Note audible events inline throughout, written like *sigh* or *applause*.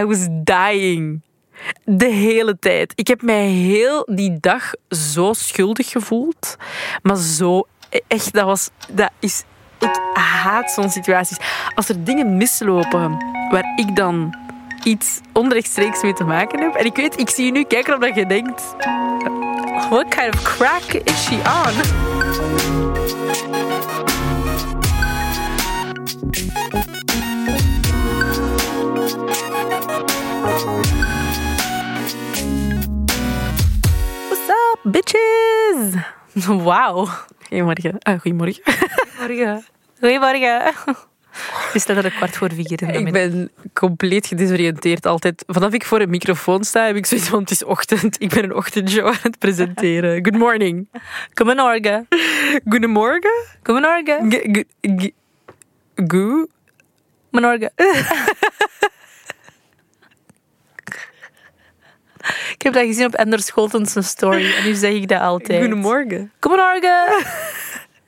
I was dying. De hele tijd. Ik heb mij heel die dag zo schuldig gevoeld. Maar zo, echt, dat was, dat is, ik haat zo'n situaties. Als er dingen mislopen waar ik dan iets onrechtstreeks mee te maken heb. En ik weet, ik zie je nu kijken omdat je denkt, what kind of crack is she on? Bitches? *laughs* Wauw. Goedemorgen. Ah, goedemorgen. Goedemorgen. *laughs* Goedemorgen. Het is letterlijk kwart voor vier. in de Ik ben compleet gedesoriënteerd altijd. Vanaf ik voor een microfoon sta, heb ik zoiets van, het is ochtend. Ik ben een ochtendshow aan het presenteren. Good morning. Goedemorgen. Goedemorgen. Goedemorgen. Goedemorgen. Ik heb dat gezien op Anders Scholtens story en nu zeg ik dat altijd. Goedemorgen. Goedemorgen.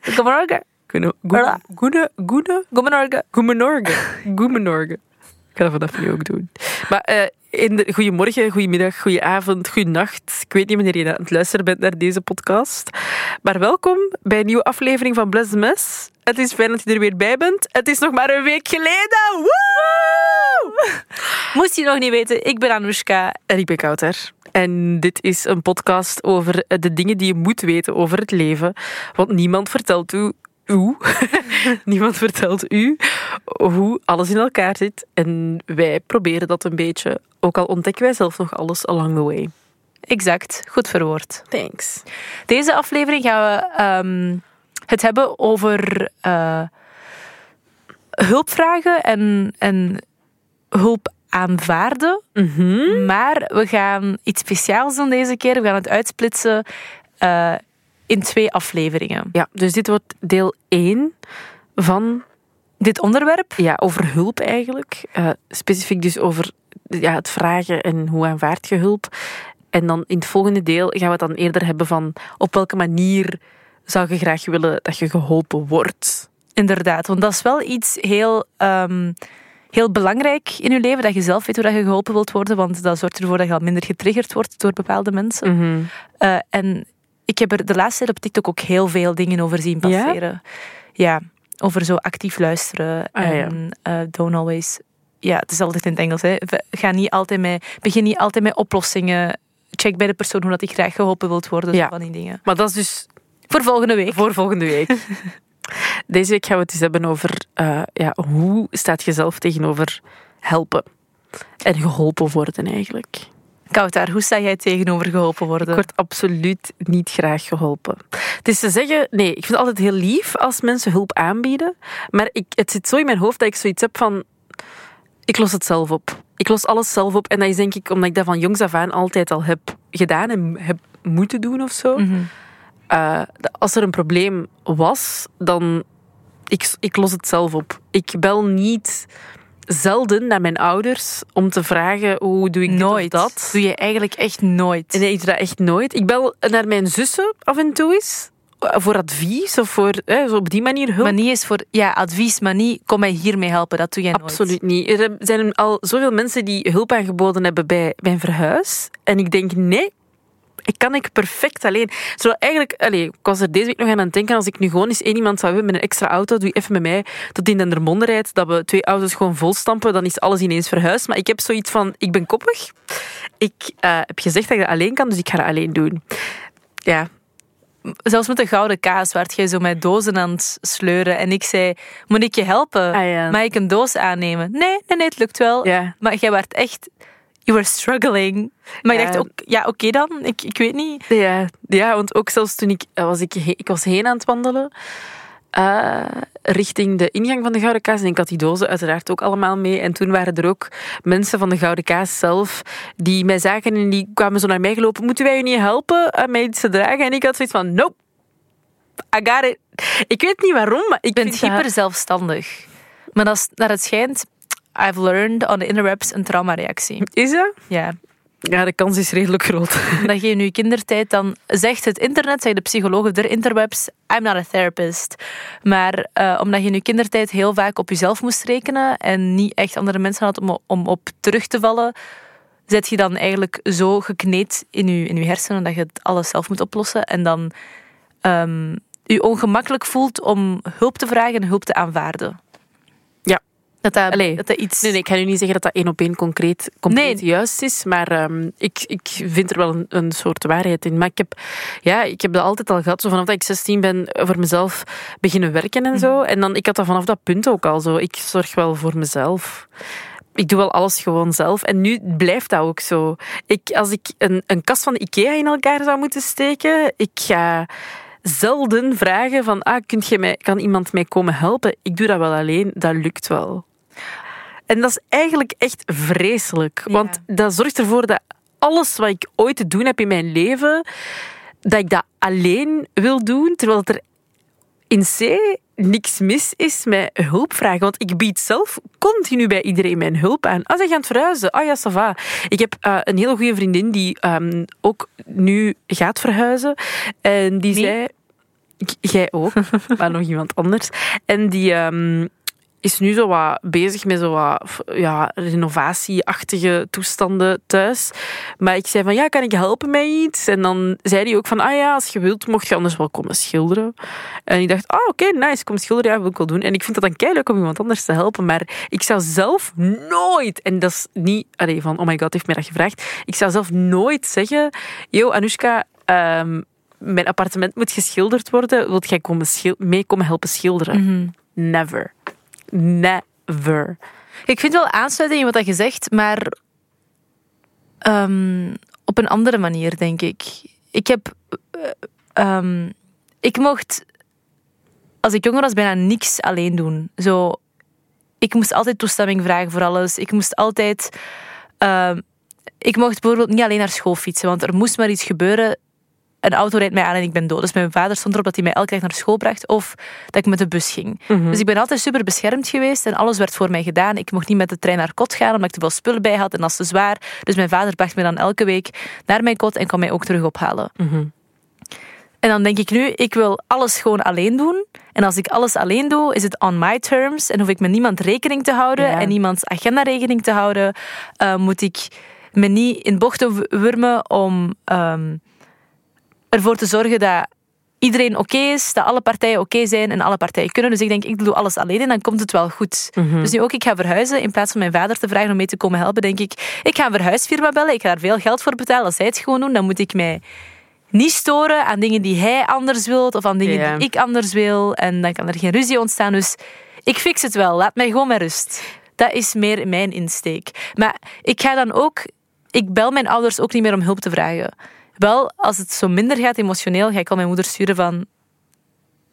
Goedemorgen. Goedemorgen. goedemorgen. Goedemorgen. Ik ga dat vanaf nu ook doen. Maar eh, in de, goedemorgen, goedemiddag, goedenavond, goedenacht. Ik weet niet wanneer je aan het luisteren bent naar deze podcast. Maar welkom bij een nieuwe aflevering van Bless the Mess. Het is fijn dat je er weer bij bent. Het is nog maar een week geleden. Woe! *laughs* Moest je nog niet weten, ik ben Anoushka. En ik ben Kouter. En dit is een podcast over de dingen die je moet weten over het leven. Want niemand vertelt u, u *laughs* niemand vertelt u hoe alles in elkaar zit. En wij proberen dat een beetje, ook al ontdekken wij zelf nog alles along the way. Exact, goed verwoord. Thanks. Deze aflevering gaan we ehm, het hebben over eh, hulpvragen en, en hulp aanvaarden. Mhm. Maar we gaan iets speciaals doen deze keer. We gaan het uitsplitsen eh, in twee afleveringen. Ja, dus dit wordt deel 1 van Dit onderwerp, ja, over hulp eigenlijk. Eh, specifiek dus over ja, het vragen en hoe aanvaard je hulp. En dan in het volgende deel gaan we het dan eerder hebben van op welke manier zou je graag willen dat je geholpen wordt. inderdaad. Want dat is wel iets heel, ehm, heel belangrijk in je leven. Dat je zelf weet hoe dat je geholpen wilt worden. Want dat zorgt ervoor dat je al minder getriggerd wordt door bepaalde mensen. Eh, en ik heb er de laatste tijd op TikTok ook heel veel dingen over zien passeren. Ja, over zo actief luisteren. Ah, ja. en eh, don't always... Ja, het is altijd in het Engels. Hè. Ga niet altijd met, begin niet altijd met oplossingen. Check bij de persoon hoe dat hij graag geholpen wilt worden. Ja. Zo van die dingen. Maar dat is dus Voor volgende week. voor volgende week. *laughs* Deze week gaan we het eens hebben over eh, ja, hoe staat je zelf tegenover helpen. En geholpen worden eigenlijk. Koutar, hoe sta jij tegenover geholpen worden? Ik word absoluut niet graag geholpen. Het is te zeggen, nee, ik vind het altijd heel lief als mensen hulp aanbieden. Maar ik, het zit zo in mijn hoofd dat ik zoiets heb van... Ik los het zelf op. Ik los alles zelf op. En dat is denk ik omdat ik dat van jongs af aan altijd al heb gedaan en heb moeten doen of zo. Mhm. Eh, als er een probleem was, dan... Ik, ik los het zelf op. Ik bel niet zelden naar mijn ouders om te vragen hoe doe ik dit Nooit. of dat. Doe je eigenlijk echt nooit. Nee, ik doe dat echt nooit. Ik bel naar mijn zussen af en toe eens. Voor advies of voor hè, zo op die manier hulp. Maar niet eens voor ja, advies, maar niet kom mij hiermee helpen. Dat doe jij nooit. Absoluut niet. Er zijn al zoveel mensen die hulp aangeboden hebben bij mijn verhuis. En ik denk, nee, ik kan ik perfect alleen. Zo eigenlijk, allez, ik was er deze week nog aan het denken, als ik nu gewoon eens één iemand zou hebben met een extra auto, doe je even met mij tot in Dendermonde rijdt, dat we twee auto's gewoon volstampen, dan is alles ineens verhuisd. Maar ik heb zoiets van, ik ben koppig. Ik eh, heb gezegd dat ik dat alleen kan, dus ik ga dat alleen doen. Ja, Zelfs met de gouden kaas werd jij zo met dozen aan het sleuren. En ik zei, moet ik je helpen? Ah, ja. Mag ik een doos aannemen? Nee, nee, nee, het lukt wel. ja. Maar jij werd echt... You were struggling. Maar Ja. ik dacht ook, ja, oké dan. Ik, ik weet niet. Ja, ja, want ook zelfs toen ik eh, was, ik, ik was heen aan het wandelen, eh, richting de ingang van de Gouden Kaas. En ik had die dozen uiteraard ook allemaal mee. En toen waren er ook mensen van de Gouden Kaas zelf die mij zagen en die kwamen zo naar mij gelopen. Moeten wij u niet helpen aan mij iets te dragen? En ik had zoiets van, nope, I got it. Ik weet niet waarom, maar ik ben hyper zelfstandig. Maar is, naar het schijnt, I've learned on the interwebs een traumareactie. Is dat? Ja. Ja, de kans is redelijk groot. *laughs* Dat je in je kindertijd dan zegt het internet, zeggen de psychologen der interwebs, I'm not a therapist. Maar uh, omdat je in je kindertijd heel vaak op jezelf moest rekenen en niet echt andere mensen had om, om op terug te vallen, zet je dan eigenlijk zo gekneed in je, in je hersenen dat je het alles zelf moet oplossen en dan um, je ongemakkelijk voelt om hulp te vragen en hulp te aanvaarden. Dat dat, Allee, dat, dat iets... Nee, nee, ik ga nu niet zeggen dat dat één op één concreet, concreet juist is, maar um, ik, ik vind er wel een, een, soort waarheid in. Maar ik heb, ja, ik heb dat altijd al gehad, zo vanaf dat ik 16 ben, voor mezelf beginnen werken en zo. Mhm. En dan, ik had dat vanaf dat punt ook al zo. Ik zorg wel voor mezelf ik doe wel alles gewoon zelf. En nu blijft dat ook zo. Ik, als ik een, een kast van IKEA in elkaar zou moeten steken, ik ga zelden vragen van, ah, kunt je mij, kan iemand mij komen helpen? Ik doe dat wel alleen, dat lukt wel. En dat is eigenlijk echt vreselijk. Want dat zorgt ervoor dat alles wat ik ooit te doen heb in mijn leven, dat ik dat alleen wil doen, terwijl er in C niks mis is met hulp vragen. Want ik bied zelf continu bij iedereen mijn hulp aan. Als ik aan het verhuizen, ah ja, ça va. Ik heb uh, een hele goede vriendin die um, ook nu gaat verhuizen. En die zei... Jij ook, *laughs* maar nog iemand anders. En die... Um, is nu zo wat bezig met zo wat ja, renovatieachtige toestanden thuis. Maar ik zei van, ja, kan ik helpen met iets? En dan zei hij ook van, ah ja, als je wilt, mocht je anders wel komen schilderen. En ik dacht, ah oké, nice, kom schilderen, ja, wil ik wel doen. En ik vind dat dan kei leuk om iemand anders te helpen. Maar ik zou zelf nooit, en dat is niet allee, van, oh my god, heeft mij dat gevraagd. Ik zou zelf nooit zeggen, yo, Anushka, um, mijn appartement moet geschilderd worden. Wilt jij komen mee komen helpen schilderen? Mhm. Never. Never. Ik vind wel aansluiting in wat je zegt, maar um, op een andere manier, denk ik. Ik heb. Um, ik mocht, als ik jonger was, bijna niks alleen doen. Zo, ik moest altijd toestemming vragen voor alles. Ik moest altijd. Uh, ik mocht bijvoorbeeld niet alleen naar school fietsen, want er moest maar iets gebeuren een auto rijdt mij aan en ik ben dood. Dus mijn vader stond erop dat hij mij elke dag naar school bracht of dat ik met de bus ging. Mhm. Dus ik ben altijd super beschermd geweest en alles werd voor mij gedaan. Ik mocht niet met de trein naar kot gaan omdat ik te veel spullen bij had en dat is te zwaar. Dus mijn vader bracht me dan elke week naar mijn kot en kwam mij ook terug ophalen. Mhm. En dan denk ik nu, ik wil alles gewoon alleen doen. En als ik alles alleen doe, is het on my terms. En hoef ik met niemand rekening te houden en niemands agenda rekening te houden. Uh, moet ik me niet in bochten wurmen om... Ehm, ervoor te zorgen dat iedereen oké is, dat alle partijen oké zijn en alle partijen kunnen. Dus ik denk, ik doe alles alleen en dan komt het wel goed. Mhm. Dus nu ook, ik ga verhuizen. In plaats van mijn vader te vragen om mee te komen helpen, denk ik, ik ga een verhuisfirma bellen, ik ga daar veel geld voor betalen. Als hij het gewoon doen, dan moet ik mij niet storen aan dingen die hij anders wil of aan dingen die ik anders wil. En dan kan er geen ruzie ontstaan. Dus ik fix het wel. Laat mij gewoon met rust. Dat is meer mijn insteek. Maar ik ga dan ook... Ik bel mijn ouders ook niet meer om hulp te vragen. Wel, als het zo minder gaat emotioneel, ga ik al mijn moeder sturen van...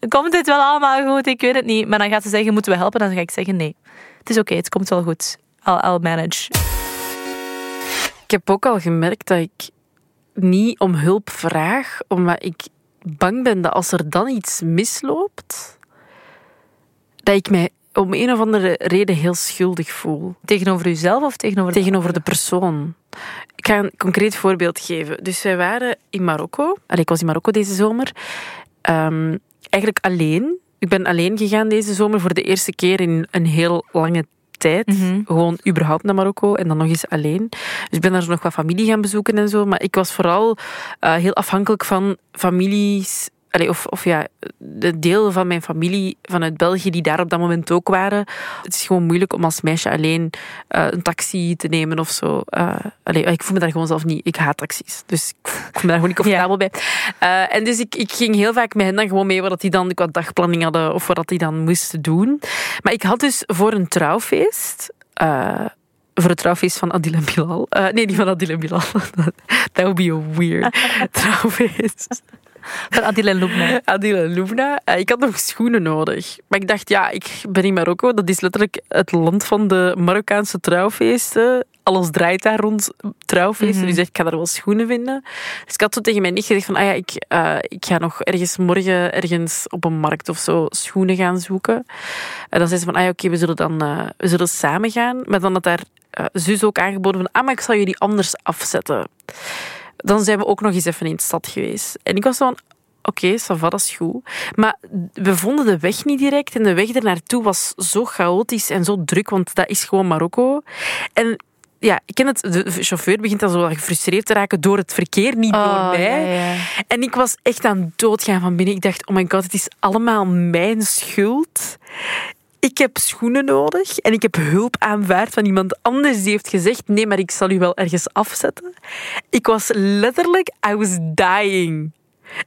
Komt dit wel allemaal goed? Ik weet het niet. Maar dan gaat ze zeggen, moeten we helpen? Dan ga ik zeggen, nee. Het is oké, het komt wel goed. I'll, I'll manage. Ik heb ook al gemerkt dat ik niet om hulp vraag, omdat ik bang ben dat als er dan iets misloopt, dat ik mij om een of andere reden heel schuldig voel. Tegenover uzelf of tegenover de Tegenover de persoon. Ik ga een concreet voorbeeld geven. Dus wij waren in Marokko. Allee, ik was in Marokko deze zomer. Um, eigenlijk alleen. Ik ben alleen gegaan deze zomer voor de eerste keer in een heel lange tijd. Mhm. Gewoon überhaupt naar Marokko en dan nog eens alleen. Dus ik ben daar nog wat familie gaan bezoeken en zo. Maar ik was vooral uh, heel afhankelijk van families of, of ja, de deel van mijn familie vanuit België die daar op dat moment ook waren. Het is gewoon moeilijk om als meisje alleen uh, een taxi te nemen of zo. Uh, ik voel me daar gewoon zelf niet. Ik haat taxis. Dus ik voel me daar gewoon niet *laughs* comfortabel bij. Uh, en dus ik, ik ging heel vaak met hen dan gewoon mee wat die dan qua dagplanning hadden of wat die dan moesten doen. Maar ik had dus voor een trouwfeest voor het trouwfeest van Adil en Bilal. Uh, nee, niet van Adil en Bilal. *laughs* That would be a weird *laughs* trouwfeest. Van Adil en Lubna. *laughs* Adil en Lubna. Uh, ik had nog schoenen nodig. Maar ik dacht, ja, ik ben in Marokko. Dat is letterlijk het land van de Marokkaanse trouwfeesten. Alles draait daar rond trouwfeesten. Mm -hmm. Dus ik ga daar wel schoenen vinden. Dus ik had zo tegen mijn nicht gezegd van, ah ja, ik, uh, ik ga nog ergens morgen ergens op een markt of zo schoenen gaan zoeken. En dan zei ze van, ah ja, oké, okay, we zullen dan uh, we zullen samen gaan. Maar dan had daar uh, zus ook aangeboden van, ah, maar ik zal jullie anders afzetten. Dan zijn we ook nog eens even in de stad geweest. En ik was van, oké, okay, dat is goed. Maar we vonden de weg niet direct. En de weg ernaartoe was zo chaotisch en zo druk, want dat is gewoon Marokko. En ja, ik ken het. De chauffeur begint dan zo gefrustreerd te raken door het verkeer, niet Oh, door mij. ja, ja. En ik was echt aan het doodgaan van binnen. Ik dacht, oh my god, het is allemaal mijn schuld. Ik heb schoenen nodig en ik heb hulp aanvaard van iemand anders die heeft gezegd, nee, maar ik zal u wel ergens afzetten. Ik was letterlijk, I was dying.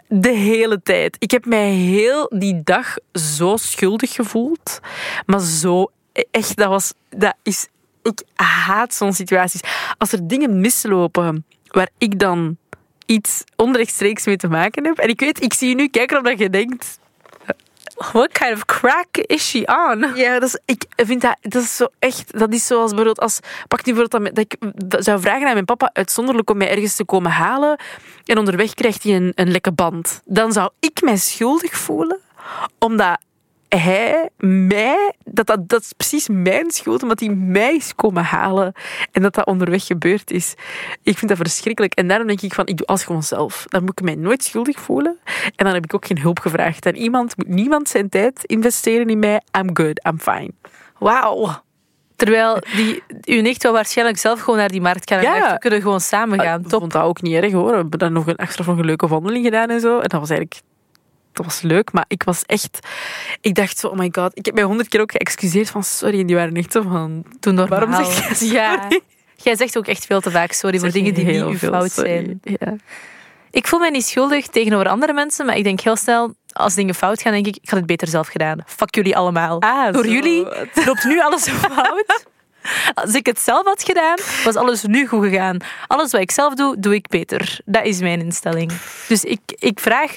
De hele tijd. Ik heb mij heel die dag zo schuldig gevoeld. Maar zo, echt, dat was, dat is, ik haat zo'n situaties. Als er dingen mislopen waar ik dan iets onrechtstreeks mee te maken heb. En ik weet, ik zie je nu kijken omdat je denkt, *laughs* What kind of crack is she on? Ja, dat is, ik vind dat, dat is zo echt, dat is zoals bijvoorbeeld als, pak nu bijvoorbeeld dat, dat ik zou vragen aan mijn papa uitzonderlijk om mij ergens te komen halen en onderweg krijgt hij een, een lekke band. Dan zou ik mij schuldig voelen, omdat hij mij, dat, dat, dat is precies mijn schuld, omdat hij mij is komen halen en dat dat onderweg gebeurd is. Ik vind dat verschrikkelijk. En daarom denk ik van, ik doe alles gewoon zelf. Dan moet ik mij nooit schuldig voelen. En dan heb ik ook geen hulp gevraagd. En iemand moet niemand zijn tijd investeren in mij. I'm good, I'm fine. Wauw. Terwijl die, uw nicht wil waarschijnlijk zelf gewoon naar die markt gaan. En Ja. we kunnen gewoon samen gaan. Ik Top. vond dat ook niet erg hoor. We hebben dan nog een extra van een leuke wandeling gedaan en zo. En dat was eigenlijk... Dat was leuk, maar ik was echt... Ik dacht zo, oh my god. Ik heb mij honderd keer ook geëxcuseerd van sorry. En die waren echt zo van... Doe normaal. Waarom zeg je Ja. Jij zegt ook echt veel te vaak sorry voor dingen die niet uw fout sorry. zijn. Ja. Ik voel mij niet schuldig tegenover andere mensen, maar ik denk heel snel, als dingen fout gaan, denk ik, ik had het beter zelf gedaan. Fuck jullie allemaal. Ah, Door zo. jullie loopt nu alles fout. *laughs* Als ik het zelf had gedaan, was alles nu goed gegaan. Alles wat ik zelf doe, doe ik beter. Dat is mijn instelling. Dus ik, ik vraag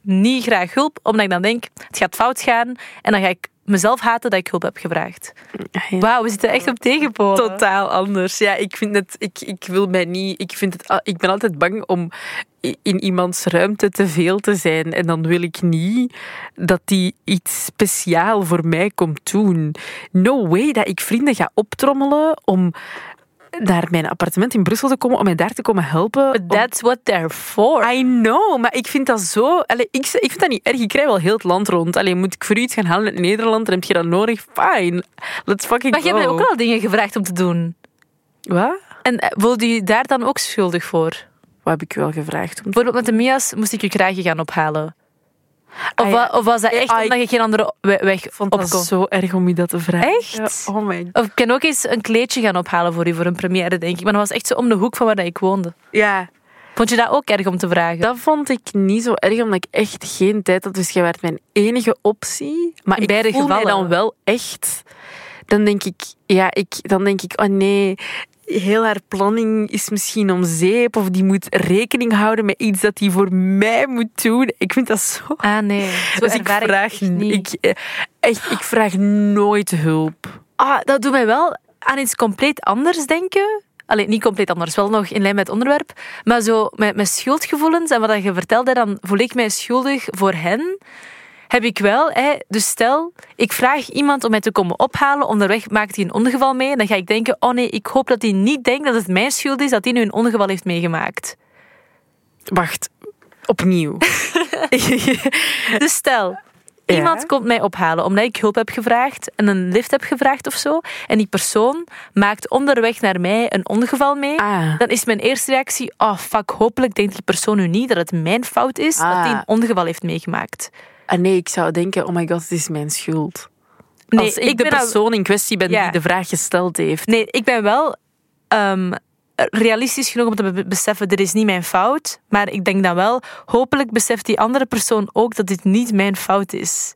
niet graag hulp, omdat ik dan denk, het gaat fout gaan. En dan ga ik mezelf haten dat ik hulp heb gevraagd. Ja. Wauw, we zitten echt op tegenpolen. Totaal anders. Ja, ik vind het. Ik, ik wil mij niet. Ik, vind het, ik ben altijd bang om in iemands ruimte te veel te zijn. En dan wil ik niet dat die iets speciaal voor mij komt doen. No way dat ik vrienden ga optrommelen om naar mijn appartement in Brussel te komen, om mij daar te komen helpen. But that's what they're for. I know, maar ik vind dat zo... Allee, ik, ik vind dat niet erg. Ik rij wel heel het land rond. Alleen moet ik voor u iets gaan halen in Nederland, dan heb je dat nodig. Fine. Let's fucking Maar je go. hebt mij ook al dingen gevraagd om te doen. Wat? En eh, voelde je daar dan ook schuldig voor? Wat heb ik wel gevraagd? Om... Bijvoorbeeld met de Mia's moest ik je kraagje gaan ophalen. Of, Ah, ja. wa- of was dat echt Ah, ik omdat je geen andere we- weg vond dat zo erg om je dat te vragen. Echt? Ja, oh my god. Of ik kan ook eens een kleedje gaan ophalen voor u voor een première, denk ik. Maar dat was echt zo om de hoek van waar dat ik woonde. Ja, Vond je dat ook erg om te vragen? dat vond ik niet zo erg, omdat ik echt geen tijd had. Dus jij werd mijn enige optie. Maar In ik beide voel mij gevallen. dan wel echt... Dan denk ik, ja, ik, dan denk ik, oh nee, heel haar planning is misschien om zeep. Of die moet rekening houden met iets dat die voor mij moet doen. Ik vind dat zo... Ah nee, zo Dus ik vraag, niet. ik, eh, echt, ik vraag nooit hulp. Ah, dat doet mij wel aan iets compleet anders denken. Alleen niet compleet anders, wel nog in lijn met het onderwerp. Maar zo met, met schuldgevoelens en wat je vertelde, dan voel ik mij schuldig voor hen. Heb ik wel. Hè. Dus stel, ik vraag iemand om mij te komen ophalen. Onderweg maakt hij een ongeval mee. Dan ga ik denken, oh nee, ik hoop dat hij niet denkt dat het mijn schuld is dat hij nu een ongeval heeft meegemaakt. Wacht, opnieuw. *laughs* Dus stel, Ja. iemand komt mij ophalen omdat ik hulp heb gevraagd en een lift heb gevraagd of zo. En die persoon maakt onderweg naar mij een ongeval mee. Ah. Dan is mijn eerste reactie, oh fuck, hopelijk denkt die persoon nu niet dat het mijn fout is dat Ah. hij een ongeval heeft meegemaakt. Ah, nee, ik zou denken, oh my god, het is mijn schuld. Nee, Als ik, de al- persoon in kwestie ben Ja. die de vraag gesteld heeft. Nee, ik ben wel ehm, realistisch genoeg om te be- beseffen, dit is niet mijn fout. Maar ik denk dan wel, hopelijk beseft die andere persoon ook dat dit niet mijn fout is.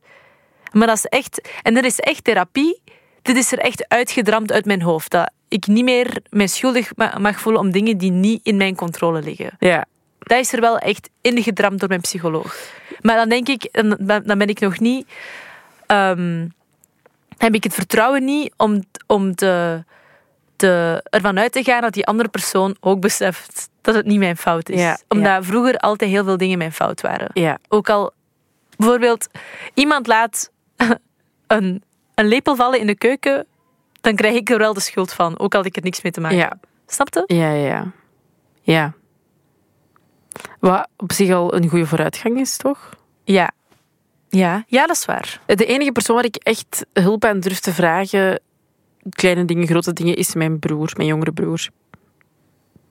Maar dat is echt, en dat is echt therapie. Dit is er echt uitgedramd uit mijn hoofd. Dat ik niet meer mij schuldig ma- mag voelen om dingen die niet in mijn controle liggen. Ja, dat is er wel echt ingedramd door mijn psycholoog. Maar dan denk ik, dan ben ik nog niet... ehm, heb ik het vertrouwen niet om, om te, te, ervan uit te gaan dat die andere persoon ook beseft dat het niet mijn fout is. Ja, Omdat ja. vroeger altijd heel veel dingen mijn fout waren. Ja. Ook al bijvoorbeeld iemand laat *laughs* een, een lepel vallen in de keuken, dan krijg ik er wel de schuld van, ook al had ik er niks mee te maken. Ja. Snap je? Ja, ja, ja. Wat op zich al een goede vooruitgang is, toch? Ja. Ja, ja dat is waar. De enige persoon waar ik echt hulp aan durf te vragen, kleine dingen, grote dingen, is mijn broer, mijn jongere broer.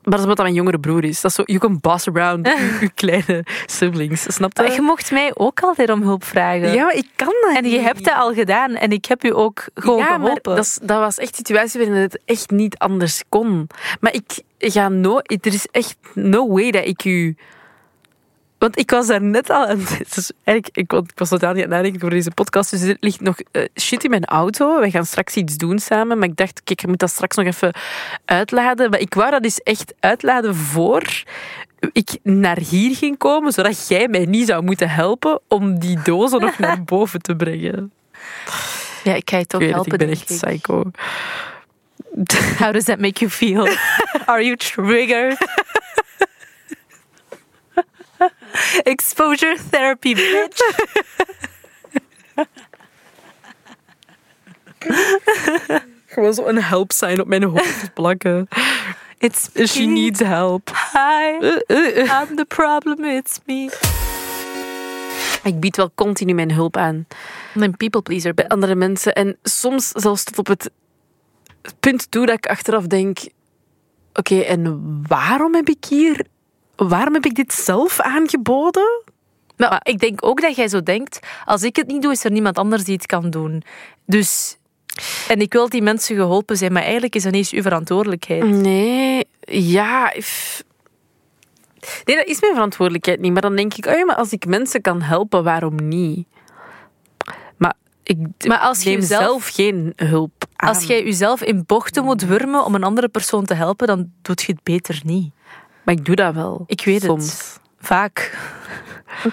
Maar dat is wat dat mijn jongere broer is. Dat is zo, you can boss around *laughs* je kleine siblings, snap je je? mocht mij ook altijd om hulp vragen. Ja, maar ik kan dat En je hebt dat al gedaan en ik heb u ook gewoon ja, maar geholpen. dat, dat was echt een situatie waarin het echt niet anders kon. Maar ik ga nooit... Er is echt no way dat ik u... Want ik was daar net al aan... Eigenlijk, ik, ik was totaal niet aan het nadenken voor deze podcast. Dus er ligt nog eh, shit in mijn auto. We gaan straks iets doen samen. Maar ik dacht, kijk, ik moet dat straks nog even uitladen. Maar ik wou dat dus echt uitladen voor ik naar hier ging komen, zodat jij mij niet zou moeten helpen om die dozen nog naar *laughs* boven te brengen. ja, ik ga je toch het, helpen. ik ben echt ik. psycho. How does that make you feel? *laughs* Are you triggered? *laughs* Exposure therapy, bitch. Gewoon zo een help sign op mijn hoofd plakken. It's She me. needs help. Hi, Eh, eh, eh. I'm the problem, it's me. Ik bied wel continu mijn hulp aan Een people pleaser bij andere mensen. En soms zelfs tot op het punt toe dat ik achteraf denk... Oké, en waarom heb ik hier... Waarom heb ik dit zelf aangeboden? Maar ik denk ook dat jij zo denkt, als ik het niet doe, is er niemand anders die het kan doen. Dus... En ik wil die mensen geholpen zijn, maar eigenlijk is dat niet eens uw verantwoordelijkheid. Nee, ja... Nee, dat is mijn verantwoordelijkheid niet. Maar dan denk ik, oh ja, maar als ik mensen kan helpen, waarom niet? Maar ik Maar als je neem jezelf- zelf geen hulp aan. Als jij jezelf in bochten moet wurmen om een andere persoon te helpen, dan doet je het beter niet. Maar ik doe dat wel. Ik weet soms. het. Vaak. *laughs*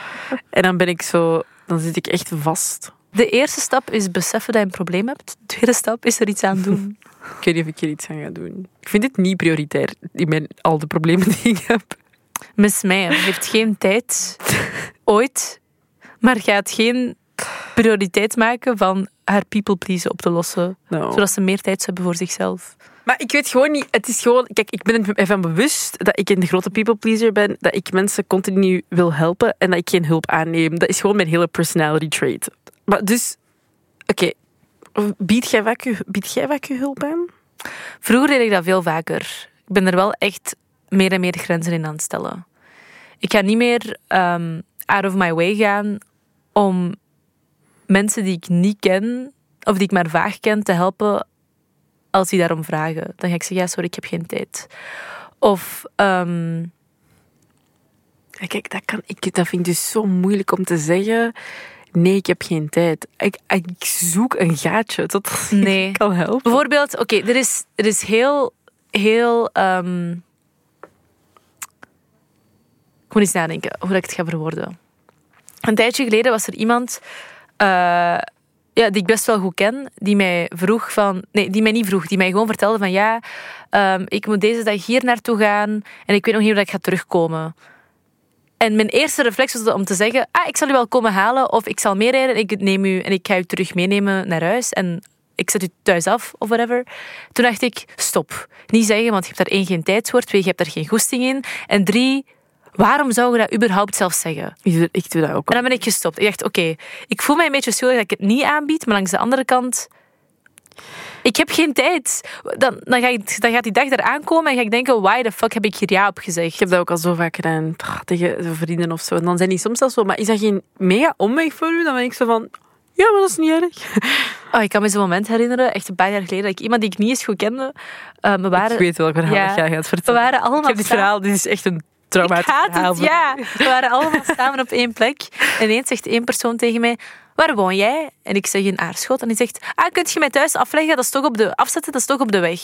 En dan ben ik zo... Dan zit ik echt vast. De eerste stap is beseffen dat je een probleem hebt. De tweede stap is er iets aan doen. *laughs* Ik weet niet of ik hier iets aan ga doen. Ik vind het niet prioritair, in mijn, al de problemen die ik heb. Miss Meijer heeft geen tijd, ooit, maar gaat geen prioriteit maken van haar people pleasen op te lossen. Nou. Zodat ze meer tijd hebben voor zichzelf. Maar ik weet gewoon niet... Het is gewoon... Kijk, ik ben ervan bewust dat ik een grote people pleaser ben. Dat ik mensen continu wil helpen en dat ik geen hulp aanneem. Dat is gewoon mijn hele personality trait. Maar dus... Oké. Bied jij vaak je, bied jij vaak je hulp aan? Vroeger deed ik dat veel vaker. Ik ben er wel echt meer en meer grenzen in aan het stellen. Ik ga niet meer ehm, out of my way gaan om mensen die ik niet ken, of die ik maar vaag ken, te helpen als die daarom vragen. Dan ga ik zeggen, ja, sorry, ik heb geen tijd. Of, ehm, Ja, Kijk, dat, kan, ik, dat vind ik dus zo moeilijk om te zeggen. Nee, ik heb geen tijd. Ik, ik zoek een gaatje tot *laughs* Nee. ik kan helpen. bijvoorbeeld, oké, er, is, er is heel, heel... ehm, ik moet eens nadenken hoe ik het ga verwoorden. Een tijdje geleden was er iemand eh, ja, die ik best wel goed ken, die mij vroeg van... Nee, die mij niet vroeg, die mij gewoon vertelde van ja, ehm, ik moet deze dag hier naartoe gaan en ik weet nog niet hoe ik ga terugkomen. En mijn eerste reflex was om te zeggen, ah, ik zal u wel komen halen of ik zal meerijden en ik neem u en ik ga u terug meenemen naar huis en ik zet u thuis af of whatever. Toen dacht ik, stop. Niet zeggen, want je hebt daar één, geen tijd voor, twee, je hebt daar geen goesting in en drie, waarom zou je dat überhaupt zelf zeggen? Ik doe, ik doe dat ook En dan ben ik gestopt. Ik dacht, oké, ik voel mij een beetje schuldig dat ik het niet aanbied, maar langs de andere kant, ik heb geen tijd. Dan, dan, ga ik, dan gaat die dag eraan komen en ga ik denken, why the fuck heb ik hier ja op gezegd? Ik heb dat ook al zo vaak gedaan tegen vrienden of zo. En dan zijn die soms zelfs zo, maar is dat geen mega omweg voor u? Dan ben ik zo van, ja, maar dat is niet erg. *laughs* Oh, ik kan me zo'n moment herinneren, echt een paar jaar geleden, dat ik iemand die ik niet eens goed kende, eh, we waren, Ik weet welk verhaal Ja. jij gaat we vertellen. waren allemaal ik heb dit verhaal, dit is echt een Ik traumatisch haat verhaal. het, ja. We waren allemaal samen op één plek. En ineens zegt één persoon tegen mij, waar woon jij? En ik zeg in Aarschot. En die zegt, ah, kunt je mij thuis afleggen? Dat is toch op de, afzetten, dat is toch op de weg?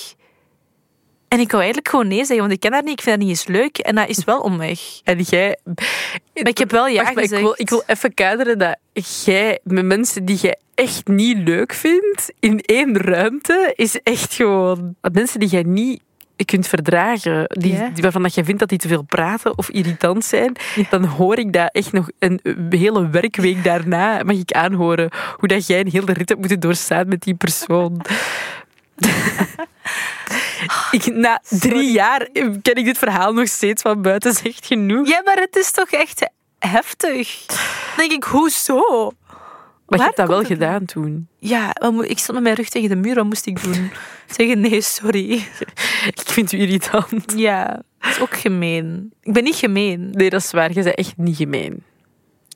En ik wou eigenlijk gewoon nee zeggen, want ik ken haar niet, ik vind haar niet eens leuk. En dat is wel omweg. En jij... Maar ik heb wel ja Wacht, maar ik wil, ik wil even kaderen dat jij met mensen die jij echt niet leuk vindt in één ruimte is echt gewoon mensen die jij niet kunt verdragen, die, waarvan dat jij vindt dat die te veel praten of irritant zijn, dan hoor ik dat echt nog een hele werkweek daarna mag ik aanhoren hoe dat jij een hele rit hebt moeten doorstaan met die persoon. *laughs* ik, na drie jaar ken ik dit verhaal nog steeds van buiten, zegt genoeg. Ja, maar het is toch echt heftig. Dan denk ik, hoezo? Maar je hebt dat wel gedaan toen. Ja, ik stond met mijn rug tegen de muur, wat moest ik doen? *laughs* Zeggen nee, sorry. *laughs* Ik vind u irritant. Ja, dat is ook gemeen. Ik ben niet gemeen, Nee, dat is waar. Je bent echt niet gemeen.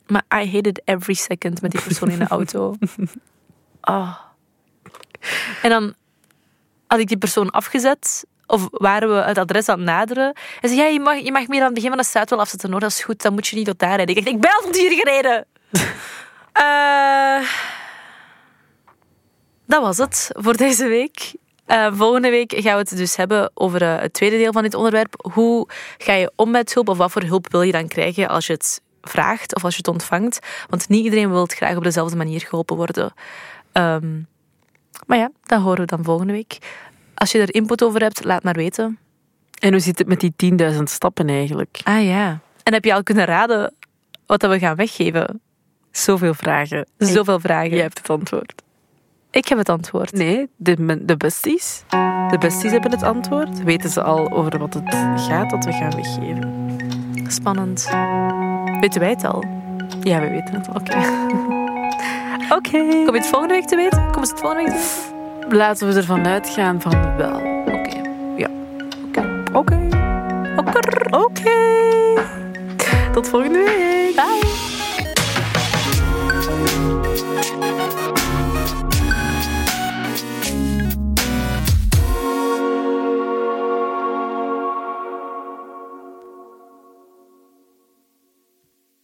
maar I hated every second met die persoon in de auto. Oh. *laughs* En dan had ik die persoon afgezet, of waren we het adres aan het naderen. En zei, ja, je mag, je mag meer aan het begin van de straat wel afzetten, hoor. Dat is goed, dan moet je niet tot daar rijden. Ik dacht, ik ben al tot hier gereden. Eh, dat was het voor deze week. Eh, volgende week gaan we het dus hebben over eh, het tweede deel van dit onderwerp. Hoe ga je om met hulp of wat voor hulp wil je dan krijgen als je het vraagt of als je het ontvangt? Want niet iedereen wil het graag op dezelfde manier geholpen worden. Ehm, maar ja, dat horen we dan volgende week. Als je er input over hebt, laat maar weten. En hoe zit het met die 10.000 stappen eigenlijk? Ah ja. En heb je al kunnen raden wat dat we gaan weggeven? Zoveel vragen. Zoveel vragen. Jij hebt het antwoord. Ik heb het antwoord. Nee, de, de besties. De besties hebben het antwoord. Weten ze al over wat het gaat dat we gaan weggeven? Spannend. Weten wij het al? Ja, we weten het. Oké. *laughs* Oké. Kom je het volgende week te weten? Kom ze het volgende week te weten? Laten we ervan uitgaan van wel. Oké. Oké. Oké. Tot volgende week.